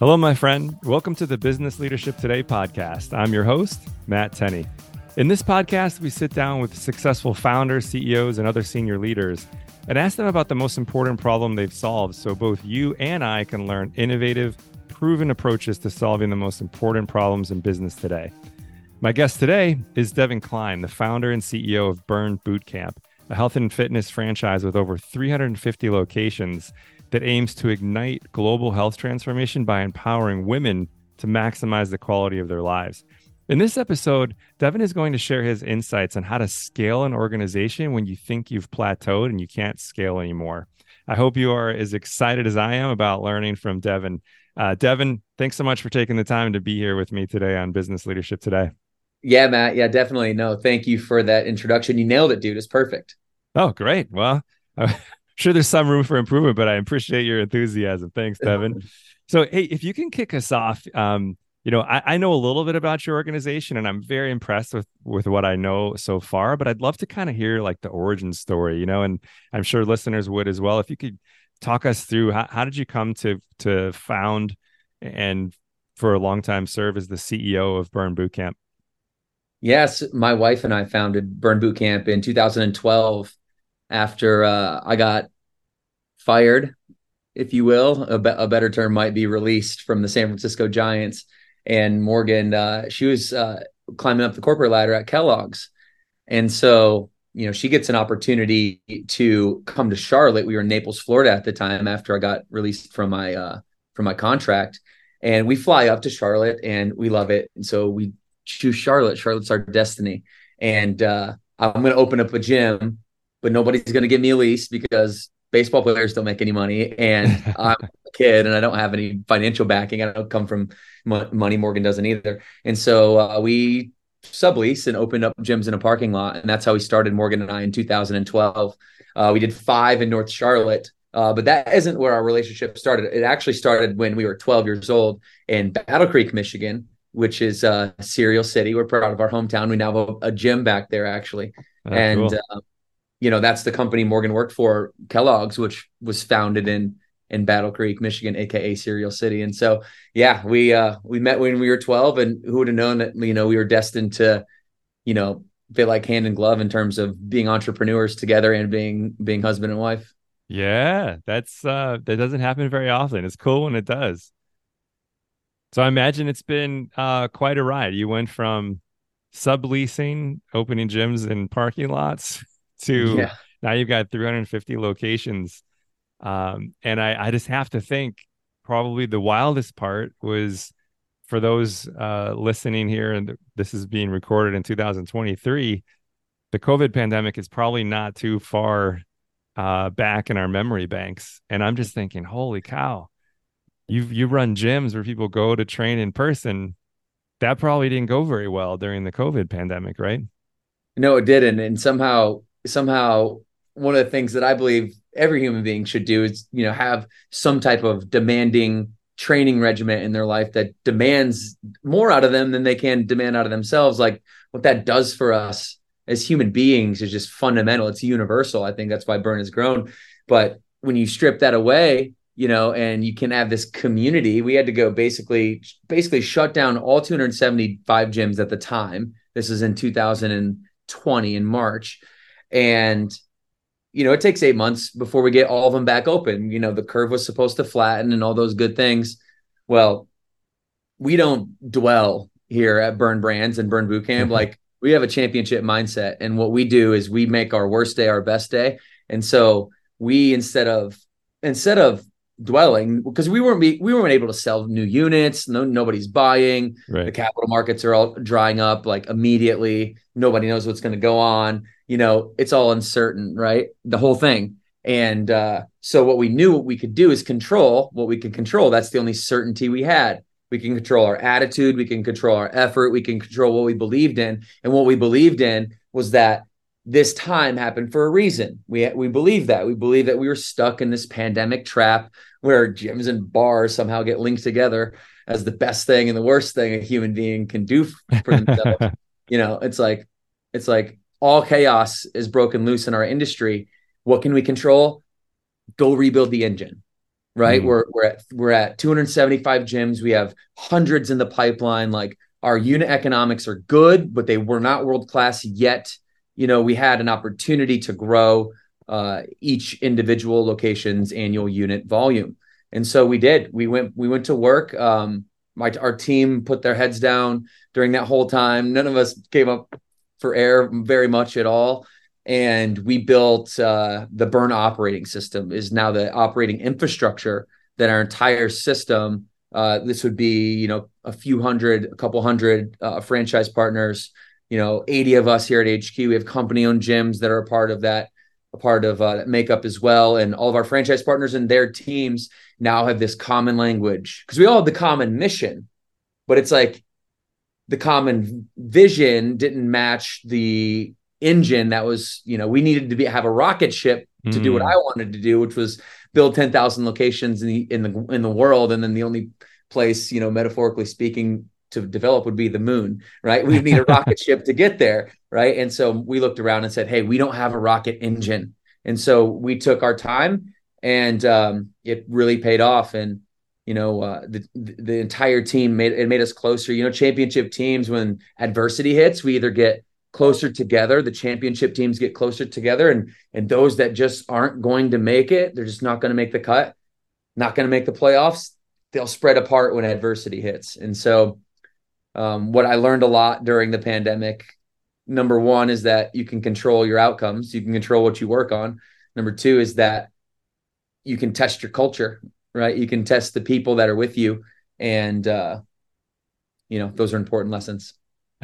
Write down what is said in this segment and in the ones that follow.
Hello, my friend. Welcome to the Business Leadership Today podcast. I'm your host, Matt Tenney. In this podcast, we sit down with successful founders, CEOs, and other senior leaders and ask them about the most important problem they've solved so both you and I can learn innovative, proven approaches to solving the most important problems in business today. My guest today is Devan Kline, the founder and CEO of Burn Bootcamp, a health and fitness franchise with over 350 locations that aims to ignite global health transformation by empowering women to maximize the quality of their lives. In this episode, Devan is going to share his insights on how to scale an organization when you think you've plateaued and you can't scale anymore. I hope you are as excited as I am about learning from Devan. Uh, Devan, thanks so much for taking the time to be here with me today on Business Leadership Today. Yeah, Matt. Yeah, definitely. No, thank you for that introduction. You nailed it, dude. It's perfect. Oh, great. Well, sure there's some room for improvement, but I appreciate your enthusiasm. Thanks, Devan. so, hey, if you can kick us off, um, you know, I, I, know a little bit about your organization, and I'm very impressed with with what I know so far. But I'd love to kind of hear like the origin story, you know, and I'm sure listeners would as well. If you could talk us through how, how did you come to to found and for a long time serve as the CEO of Burn Bootcamp? Yes, my wife and I founded Burn Bootcamp in 2012 after uh, I got fired, if you will. A, be- a, better term might be released from the San Francisco Giants. And Morgan, uh, she was uh, climbing up the corporate ladder at Kellogg's. And so, you know, she gets an opportunity to come to Charlotte. We were in Naples, Florida at the time after I got released from my uh, from my contract. And we fly up to Charlotte and we love it. And so we choose Charlotte. Charlotte's our destiny. And uh, I'm going to open up a gym but nobody's going to give me a lease because baseball players don't make any money and I'm a kid and I don't have any financial backing. I don't come from money. Morgan doesn't either. And so uh, we sublease and opened up gyms in a parking lot. And that's how we started Morgan and I in 2012. Uh, we did five in North Charlotte. Uh, but that isn't where our relationship started. It actually started when we were 12 years old in Battle Creek, Michigan, which is uh, Cereal City. We're proud of our hometown. We now have a, a gym back there, actually. Oh, and cool. uh, you know that's the company Morgan worked for, Kellogg's, which was founded in in Battle Creek, Michigan, aka Cereal City. And so, yeah, we uh we met when we were 12, and who would have known that you know we were destined to, you know, fit like hand in glove in terms of being entrepreneurs together and being being husband and wife. Yeah, that's uh that doesn't happen very often. It's cool when it does. So I imagine it's been uh quite a ride. You went from subleasing, opening gyms in parking lots to yeah. now you've got 350 locations. Um, and I, I just have to think probably the wildest part was for those uh, listening here, and this is being recorded in 2023. The COVID pandemic is probably not too far uh, back in our memory banks, and I'm just thinking, holy cow! You you run gyms where people go to train in person. That probably didn't go very well during the COVID pandemic, right? No, it didn't, and somehow somehow one of the things that I believe every human being should do is, you know, have some type of demanding training regimen in their life that demands more out of them than they can demand out of themselves. Like what that does for us as human beings is just fundamental. It's universal. I think that's why Burn has grown. But when you strip that away, you know, and you can have this community, we had to go basically, basically shut down all 275 gyms at the time. This is in 2020 in March and, you know, it takes eight months before we get all of them back open. You know, the curve was supposed to flatten and all those good things. Well, we don't dwell here at Burn Brands and Burn Bootcamp. Mm-hmm. Like we have a championship mindset. And what we do is we make our worst day our best day. And so we instead of instead of dwelling because we weren't we weren't able to sell new units no nobody's buying right. the capital markets are all drying up like immediately nobody knows what's going to go on you know it's all uncertain right? The whole thing. And uh, so what we knew what we could do is control what we can control. That's the only certainty we had. We can control our attitude. We can control our effort. We can control what we believed in. And what we believed in was that this time happened for a reason. We we believe that. We believe that we were stuck in this pandemic trap where gyms and bars somehow get linked together as the best thing and the worst thing a human being can do for themselves. you know, it's like it's like all chaos is broken loose in our industry. What can we control? Go rebuild the engine. right? Mm. We're we're at we're at 275 gyms. We have hundreds in the pipeline. Like our unit economics are good, but they were not world class yet. You know, we had an opportunity to grow uh, each individual location's annual unit volume, and so we did. We went we went to work. Um, my our team put their heads down during that whole time. None of us gave up for air very much at all. And we built uh, the burn operating system is now the operating infrastructure that our entire system uh, this would be you know a few hundred a couple hundred uh, franchise partners you know 80 of us here at hq we have company owned gyms that are a part of that a part of uh, makeup as well. And all of our franchise partners and their teams now have this common language because we all have the common mission but it's like the common vision didn't match the engine that was, you know, we needed to be have a rocket ship to mm. do what hmm. I wanted to do, which was build 10,000 locations in the in the in the world and then the only place, you know, metaphorically speaking to develop would be the moon, right? We need a rocket ship to get there, right? And so we looked around and said, "Hey, we don't have a rocket engine." And so we took our time and um, it really paid off and you know uh, the the entire team made it made us closer. You know championship teams when adversity hits we either get closer together the championship teams get closer together and and those that just aren't going to make it they're just not going to make the cut not going to make the playoffs they'll spread apart when adversity hits. And so um, what i learned a lot during the pandemic number one is that you can control your outcomes you can control what you work on. Number two is that you can test your culture right you can test the people that are with you and uh, you know those are important lessons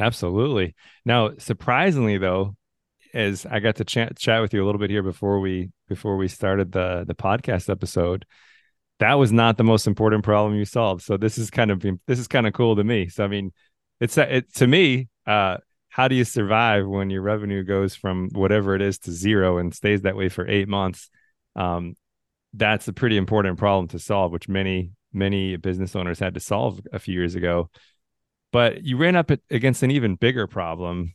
Absolutely. Now, surprisingly though, as I got to chat chat with you a little bit here before we before we started the the podcast episode, that was not the most important problem you solved. So this is kind of this is kind of cool to me. So I mean, it's it to me. Uh, how do you survive when your revenue goes from whatever it is to zero and stays that way for eight months? Um, that's a pretty important problem to solve, which many many business owners had to solve a few years ago. But you ran up against an even bigger problem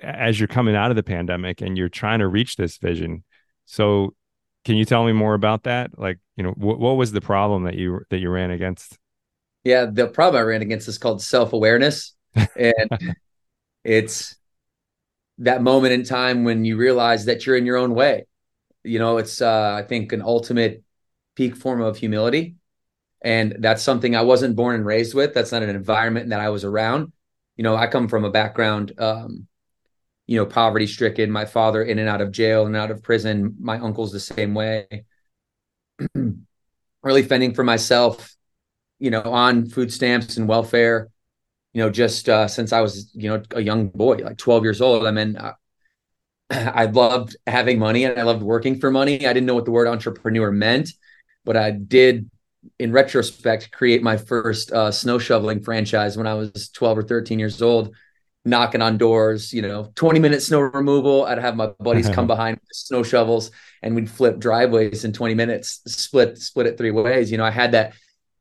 as you're coming out of the pandemic and you're trying to reach this vision. So, can you tell me more about that? Like, you know, wh- what was the problem that you that you ran against? Yeah, the problem I ran against is called self awareness, and it's that moment in time when you realize that you're in your own way. You know, it's uh, I think an ultimate peak form of humility and that's something I wasn't born and raised with. That's not an environment that I was around. You know, I come from a background, um, you know, poverty stricken. My father in and out of jail and out of prison. My uncle's the same way. really fending for myself, you know, on food stamps and welfare. You know, just uh, since I was, you know, a young boy, like 12 years old. I mean, I, loved having money and I loved working for money. I didn't know what the word entrepreneur meant, but I did in retrospect, create my first uh, snow shoveling franchise when I was 12 or 13 years old, knocking on doors, you know, 20 minute snow removal. I'd have my buddies come behind with snow shovels and we'd flip driveways in 20 minutes, split, split it three ways. You know, I had that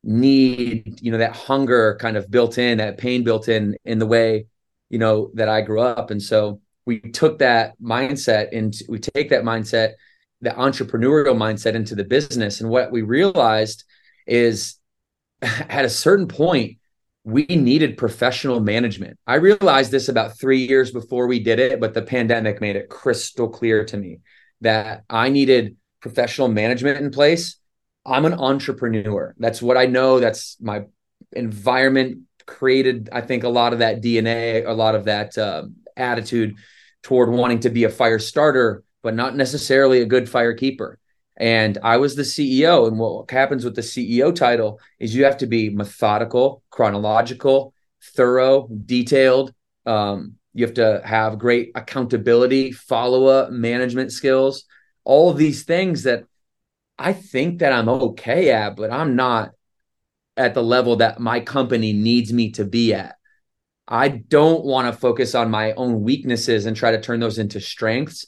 need, you know, that hunger kind of built in, that pain built in, in the way, you know, that I grew up. And so we took that mindset and we take that mindset, the entrepreneurial mindset into the business. And what we realized is at a certain point we needed professional management. I realized this about 3 years before we did it, but the pandemic made it crystal clear to me that I needed professional management in place. I'm an entrepreneur. That's what I know. That's my environment created I think a lot of that DNA, a lot of that uh, attitude toward wanting to be a fire starter, but not necessarily a good fire keeper and I was the CEO. And what happens with the CEO title is you have to be methodical, chronological, thorough, detailed. Um, you have to have great accountability, follow up, management skills, all of these things that I think that I'm okay at, but I'm not at the level that my company needs me to be at. I don't want to focus on my own weaknesses and try to turn those into strengths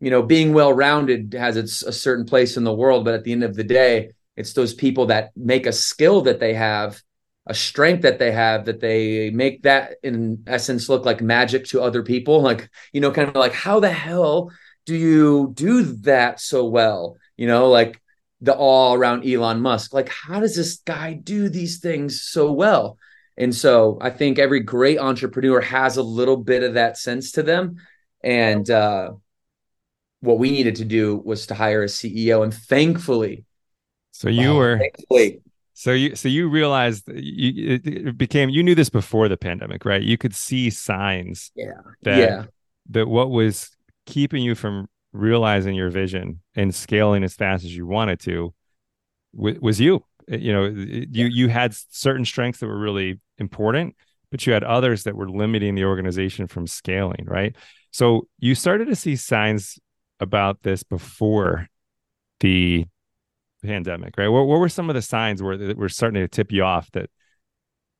you know, being well rounded has its a certain place in the world, but at the end of the day, it's those people that make a skill that they have, a strength that they have, that they make that in essence look like magic to other people. Like, you know, kind of like, how the hell do you do that so well? You know, like the all around Elon Musk. Like, how does this guy do these things so well? And so I think every great entrepreneur has a little bit of that sense to them. And uh, what we needed to do was to hire a CEO. And thankfully, so you were thankfully so you so you realized you, it became you knew this before the pandemic, right? You could see signs. Yeah. That, yeah. That what was keeping you from realizing your vision and scaling as fast as you wanted to was you. You know, you you had certain strengths that were really important, but you had others that were limiting the organization from scaling, right? So you started to see signs about this before the pandemic, right? What, what were some of the signs where that were starting to tip you off that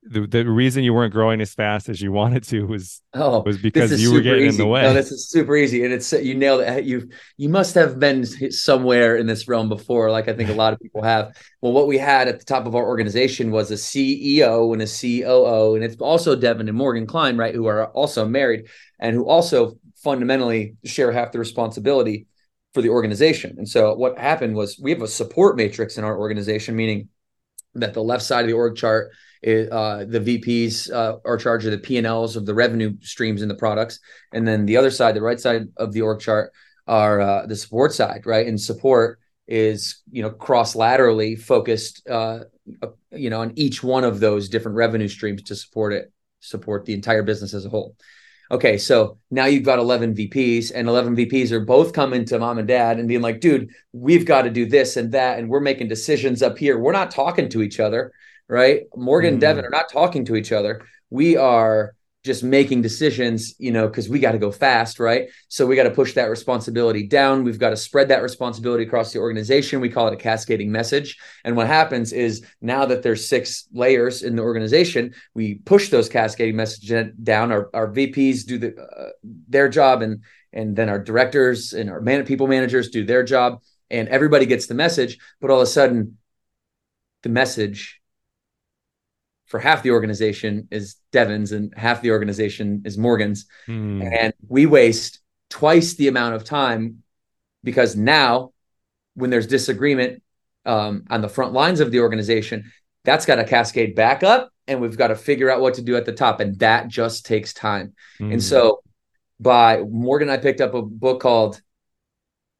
the, the reason you weren't growing as fast as you wanted to was oh, was because you were getting easy. in the way. No, this is super easy, and it's you nailed it. You you must have been somewhere in this realm before, like I think a lot of people have. Well, what we had at the top of our organization was a CEO and a COO, and it's also Devan and Morgan Kline, right, who are also married and who also fundamentally share half the responsibility for the organization. And so what happened was we have a support matrix in our organization, meaning that the left side of the org chart uh, the VPs uh, are charged of the P&Ls of the revenue streams in the products. And then the other side, the right side of the org chart are uh, the support side, right? And support is, you know, cross laterally focused, uh, you know, on each one of those different revenue streams to support it, support the entire business as a whole okay, so now you've got 11 VPs, and 11 VPs are both coming to mom and dad and being like, dude, we've got to do this and that. And we're making decisions up here. We're not talking to each other, right? Morgan mm. and Devan are not talking to each other. We are just making decisions, you know, because we got to go fast, right? So we got to push that responsibility down. We've got to spread that responsibility across the organization. We call it a cascading message. And what happens is now that there's six layers in the organization, we push those cascading messages down. Our, our VPs do the, uh, their job, and and then our directors and our man- people managers do their job, and everybody gets the message. But all of a sudden, the message for half the organization is Devan's and half the organization is Morgan's. Hmm. And we waste twice the amount of time because now when there's disagreement um, on the front lines of the organization, that's got to cascade back up and we've got to figure out what to do at the top. And that just takes time. Hmm. And so by Morgan, I picked up a book called,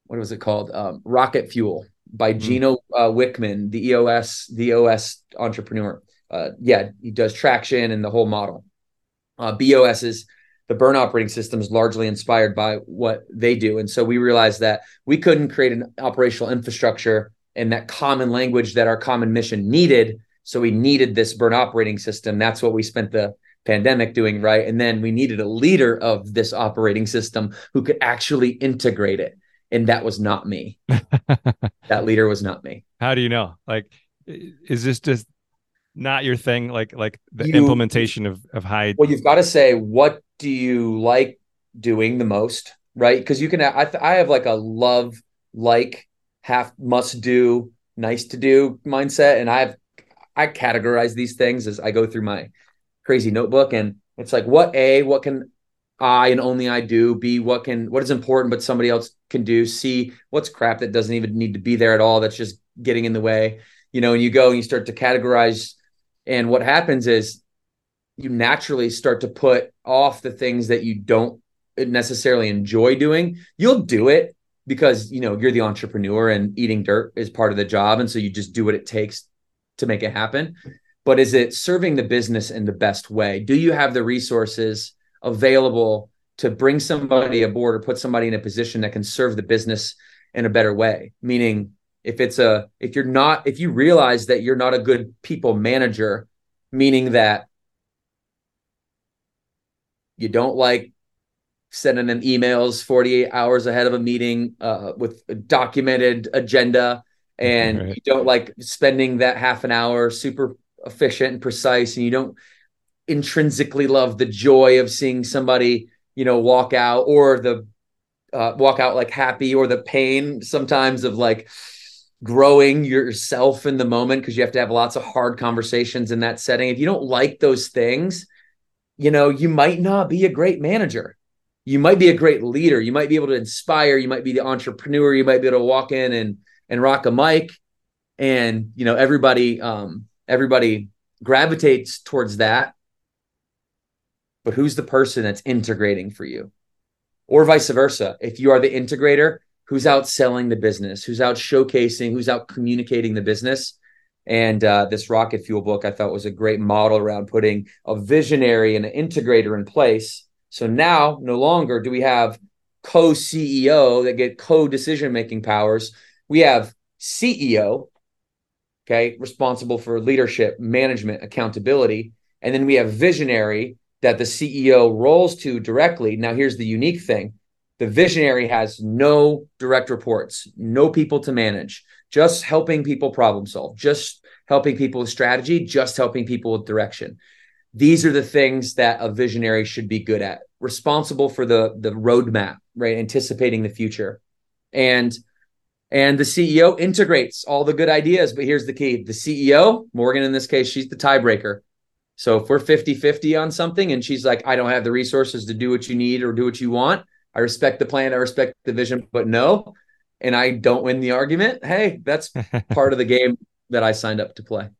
what was it called? Um, Rocket Fuel by hmm. Gino uh, Wickman, the EOS, the EOS entrepreneur uh, yeah, he does traction and the whole model. Uh, BOS is the burn operating system is largely inspired by what they do. And so we realized that we couldn't create an operational infrastructure and that common language that our common mission needed. So we needed this burn operating system. That's what we spent the pandemic doing, right? And then we needed a leader of this operating system who could actually integrate it. And that was not me. that leader was not me. How do you know? Like, is this just not your thing like like the you, implementation of of high well you've got to say what do you like doing the most right? Because you can i i have like a love like half must do nice to do mindset and i've i categorize these things as i go through my crazy notebook and it's like what a what can i and only i do? B what can what is important but somebody else can do? C what's crap that doesn't even need to be there at all that's just getting in the way? You know and you go and you start to categorize and what happens is you naturally start to put off the things that you don't necessarily enjoy doing. You'll do it because you know you're the entrepreneur and eating dirt is part of the job and so you just do what it takes to make it happen. But is it serving the business in the best way? Do you have the resources available to bring somebody aboard or put somebody in a position that can serve the business in a better way? Meaning if it's a if you're not if you realize that you're not a good people manager meaning that you don't like sending them emails 48 hours ahead of a meeting uh, with a documented agenda and right. you don't like spending that half an hour super efficient and precise and you don't intrinsically love the joy of seeing somebody you know walk out or the uh, walk out like happy or the pain sometimes of like growing yourself in the moment because you have to have lots of hard conversations in that setting. If you don't like those things, you know, you might not be a great manager. You might be a great leader. You might be able to inspire. You might be the entrepreneur. You might be able to walk in and and rock a mic, and you know everybody um everybody gravitates towards that but who's the person that's integrating for you or vice versa if you are the integrator who's out selling the business who's out showcasing who's out communicating the business and uh, this rocket fuel book i thought was a great model around putting a visionary and an integrator in place so now no longer do we have co-ceo that get co-decision making powers we have ceo okay, responsible for leadership, management, accountability. And then we have visionary that the CEO rolls to directly. Now, here's the unique thing the visionary has no direct reports, no people to manage, just helping people problem solve, just helping people with strategy, just helping people with direction. These are the things that a visionary should be good at, responsible for the, the roadmap, right? Anticipating the future. And and the CEO integrates all the good ideas. But here's the key the CEO, Morgan in this case, she's the tiebreaker. So if we're 50 50 on something and she's like, I don't have the resources to do what you need or do what you want, I respect the plan, I respect the vision, but no, and I don't win the argument, hey, that's part of the game that I signed up to play.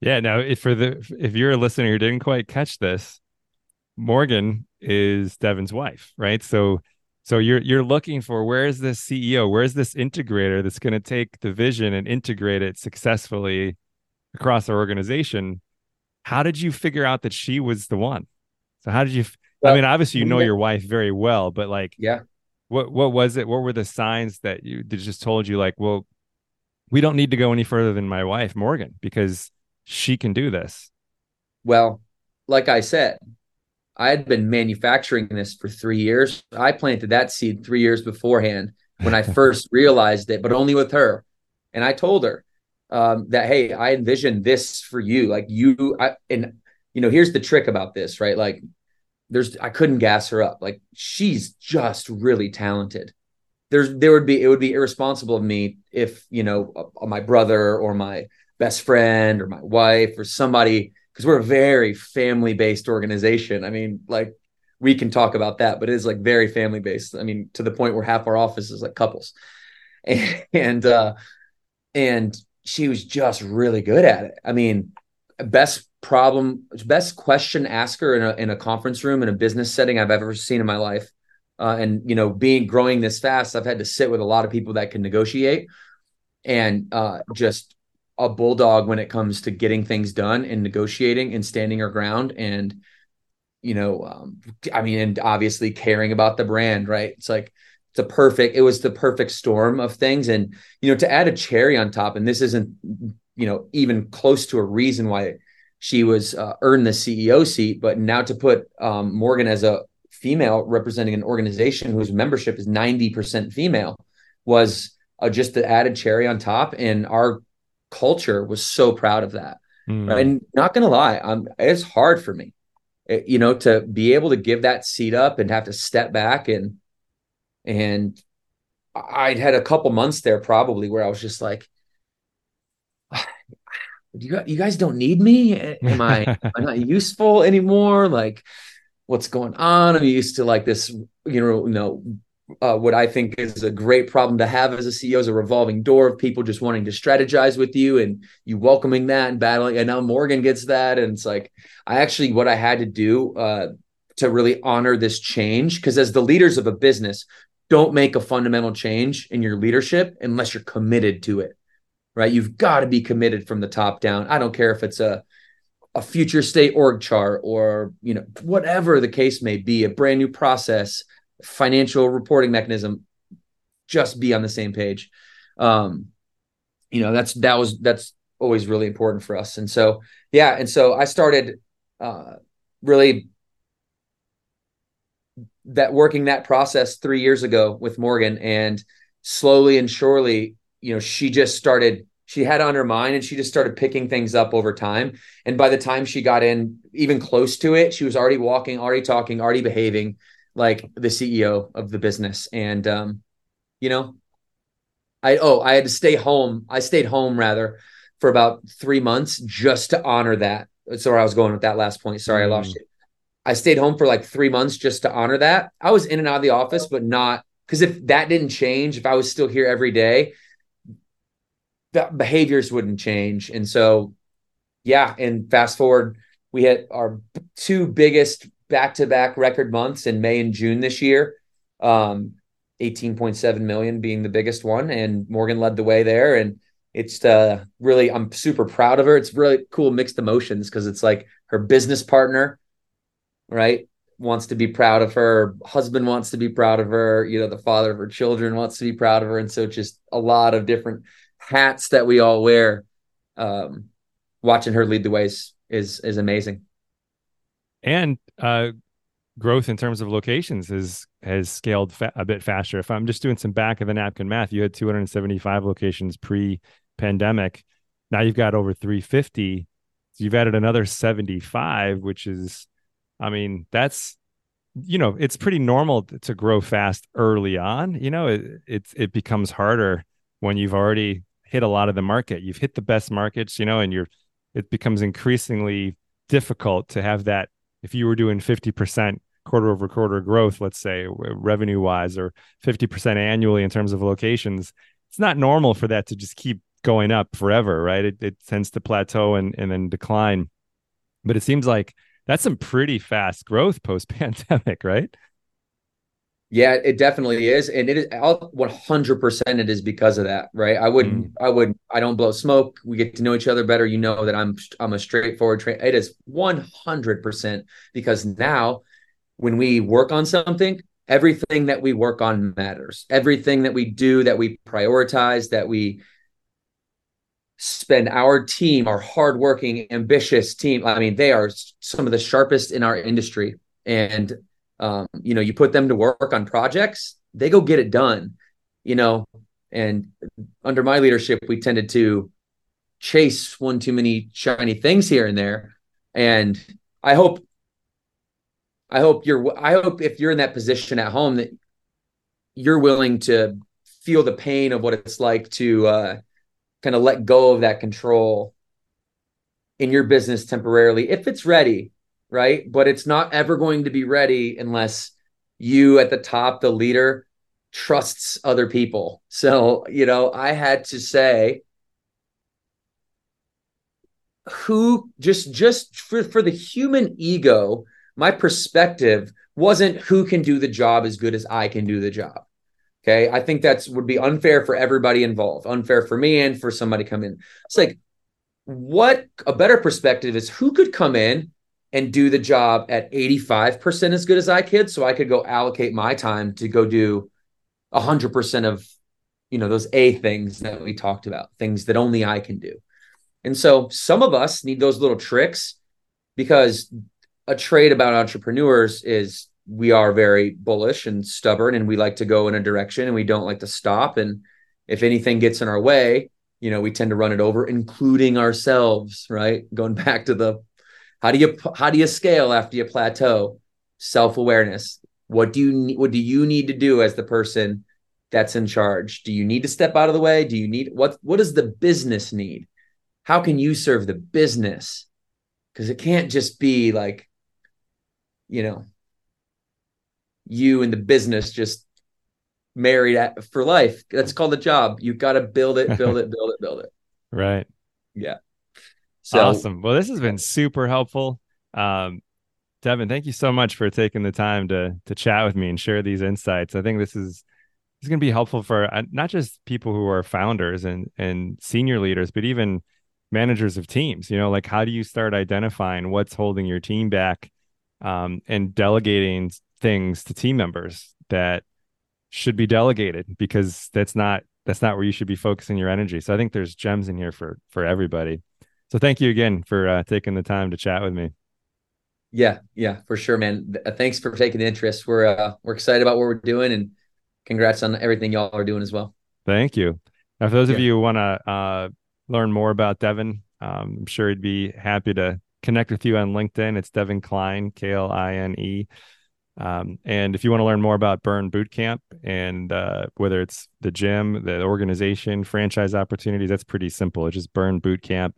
Yeah. Now, if for the if you're a listener who didn't quite catch this, Morgan is Devan's wife, right? So so you're you're looking for where is this CEO, where is this integrator that's going to take the vision and integrate it successfully across our organization. How did you figure out that she was the one? So how did you? Well, I mean, obviously you know yeah. your wife very well, but like, yeah, what what was it? What were the signs that you that just told you like, well, we don't need to go any further than my wife Morgan because she can do this. Well, like I said, I had been manufacturing this for three years. I planted that seed three years beforehand when I first realized it, but only with her. And I told her um, that, hey, I envision this for you. Like you, I, and you know, here's the trick about this, right? Like, there's, I couldn't gas her up. Like, she's just really talented. There's, there would be, it would be irresponsible of me if, you know, my brother or my best friend or my wife or somebody because we're a very family based organization. I mean, like we can talk about that, but it is like very family based. I mean, to the point where half our office is like couples, and and, uh, and she was just really good at it. I mean, best problem, best question asker in a in a conference room in a business setting I've ever seen in my life. Uh, and you know, being growing this fast, I've had to sit with a lot of people that can negotiate and uh, just a bulldog when it comes to getting things done and negotiating and standing her ground and you know um, i mean and obviously caring about the brand right it's like it's a perfect it was the perfect storm of things and you know to add a cherry on top and this isn't you know even close to a reason why she was uh, earned the ceo seat but now to put um, morgan as a female representing an organization whose membership is 90% female was uh, just the added cherry on top and our culture was so proud of that. Mm. Right? And not gonna lie, I'm it's hard for me, it, you know, to be able to give that seat up and have to step back and and I'd had a couple months there probably where I was just like, you guys, you guys don't need me. Am I am I not useful anymore? Like, what's going on? I'm used to like this, you know, you know, uh, what I think is a great problem to have as a CEO is a revolving door of people just wanting to strategize with you and you welcoming that and battling. And now Morgan gets that. And it's like, I actually, what I had to do uh, to really honor this change, because as the leaders of a business, don't make a fundamental change in your leadership unless you're committed to it, right? You've got to be committed from the top down. I don't care if it's a, a future state org chart or, you know, whatever the case may be, a brand new process financial reporting mechanism just be on the same page um you know that's that was that's always really important for us and so yeah and so i started uh really that working that process 3 years ago with morgan and slowly and surely you know she just started she had on her mind and she just started picking things up over time and by the time she got in even close to it she was already walking already talking already behaving like the CEO of the business. And um, you know, I oh, I had to stay home. I stayed home rather for about three months just to honor that. That's where I was going with that last point. Sorry, mm. I lost mm. you. I stayed home for like three months just to honor that. I was in and out of the office, but not because if that didn't change, if I was still here every day, behaviors wouldn't change. And so, yeah. And fast forward, we hit our two biggest back to back record months in May and June this year. Um, 18.7 million being the biggest one. And Morgan led the way there. And it's uh, really, I'm super proud of her. It's really cool mixed emotions because it's like her business partner, right? Wants to be proud of her. Husband wants to be proud of her. You know, the father of her children wants to be proud of her. And so just a lot of different hats that we all wear. Um, watching her lead the ways is is amazing. And uh, growth in terms of locations is has scaled fa- a bit faster. If I'm just doing some back of the napkin math, you had 275 locations pre-pandemic. Now you've got over 350. So you've added another 75, which is, I mean, that's you know, it's pretty normal to grow fast early on. You know, it it's it becomes harder when you've already hit a lot of the market. You've hit the best markets, you know, and you're it becomes increasingly difficult to have that if you were doing 50% quarter over quarter growth, let's say revenue wise, or 50% annually in terms of locations, it's not normal for that to just keep going up forever, right? It, it tends to plateau and, and then decline. But it seems like that's some pretty fast growth post pandemic, right? Yeah, it definitely is, and it is one hundred percent. It is because of that, right? I wouldn't, mm. I would, I don't blow smoke. We get to know each other better. You know that I'm, I'm a straightforward train. It is one hundred percent because now, when we work on something, everything that we work on matters. Everything that we do, that we prioritize, that we spend our team, our hardworking, ambitious team. I mean, they are some of the sharpest in our industry, and um, you know, you put them to work on projects, they go get it done, you know. And under my leadership, we tended to chase one too many shiny things here and there. And I hope, I hope you're, I hope if you're in that position at home that you're willing to feel the pain of what it's like to uh, kind of let go of that control in your business temporarily if it's ready right? But it's not ever going to be ready unless you at the top, the leader, trusts other people. So, you know, I had to say, who just just for for the human ego my perspective wasn't who can do the job as good as i can do the job okay i think that's would be unfair for everybody involved unfair for me and for somebody come in it's like what a better perspective is who could come in and do the job at 85% as good as I could. So I could go allocate my time to go do 100% of, you know, those A things that we talked about, things that only I can do. And so some of us need those little tricks because a trait about entrepreneurs is we are very bullish and stubborn and we like to go in a direction and we don't like to stop. And if anything gets in our way, you know, we tend to run it over, including ourselves, right? Going back to the how do you how do you scale after you plateau? Self awareness. What do you what do you need to do as the person that's in charge? Do you need to step out of the way? Do you need what what does the business need? How can you serve the business? Because it can't just be like, you know, you and the business just married at, for life. That's called a job. You've got to build it, build it, build it, build it. Right. Yeah. So awesome. Well, this has been super helpful. Um, Devan, thank you so much for taking the time to to chat with me and share these insights. I think this is is going to be helpful for uh, not just people who are founders and and senior leaders, but even managers of teams. You know, like how do you start identifying what's holding your team back um, and delegating things to team members that should be delegated because that's not that's not where you should be focusing your energy. So I think there's gems in here for for everybody. So thank you again for uh, taking the time to chat with me. Yeah, yeah, for sure, man. Uh, thanks for taking the interest. We're uh, we're excited about what we're doing, and congrats on everything y'all are doing as well. Thank you. Now, for those yeah. of you who want to uh, learn more about Devan, um, I'm sure he'd be happy to connect with you on LinkedIn. It's Devan Kline, K L I N E. Um, and if you want to learn more about Burn Bootcamp and uh, whether it's the gym, the organization, franchise opportunities, that's pretty simple. It's just Burn Bootcamp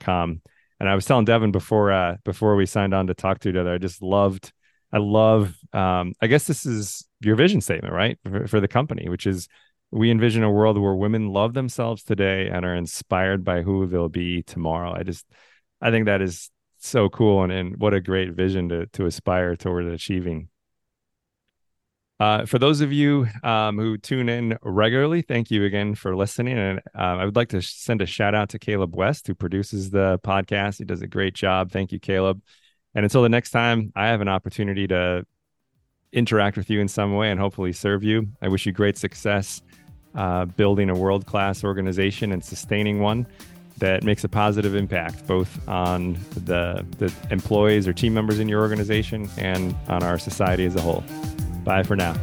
com. And I was telling Devan before uh before we signed on to talk to each other, I just loved I love um I guess this is your vision statement, right? For, for the company, which is we envision a world where women love themselves today and are inspired by who they'll be tomorrow. I just, I think that is so cool and, and what a great vision to to aspire toward achieving. Uh, for those of you um, who tune in regularly, thank you again for listening. And uh, I would like to send a shout out to Caleb West, who produces the podcast. He does a great job. Thank you, Caleb. And until the next time, I have an opportunity to interact with you in some way and hopefully serve you. I wish you great success uh, building a world class organization and sustaining one that makes a positive impact both on the, the employees or team members in your organization and on our society as a whole. Bye for now.